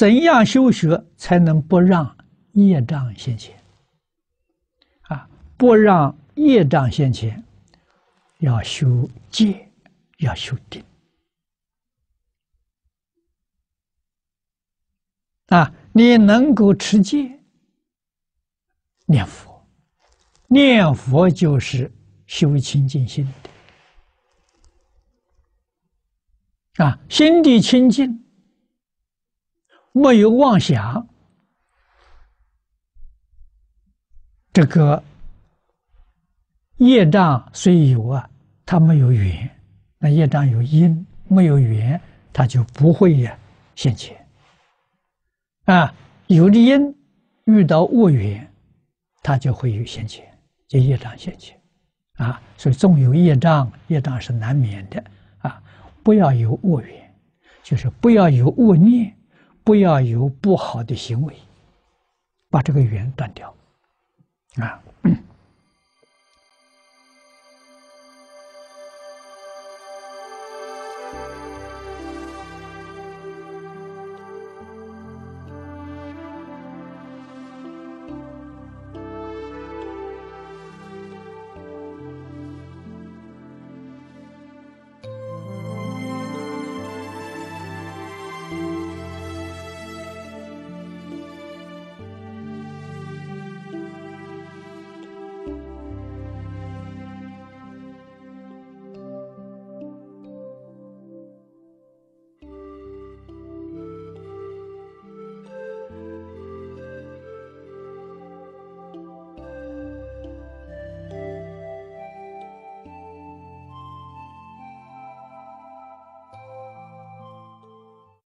怎样修学才能不让业障现前？啊，不让业障现前，要修戒，要修定。啊，你能够持戒，念佛，念佛就是修清净心的。啊，心地清净，没有妄想，这个业障虽有啊，它没有缘。那业障有因，没有缘，它就不会呀现前。啊，有的因遇到恶缘，他就会有现前，就业障现前，啊，所以纵有业障，业障是难免的啊。不要有恶缘，就是不要有恶念，不要有不好的行为，把这个缘断掉，啊。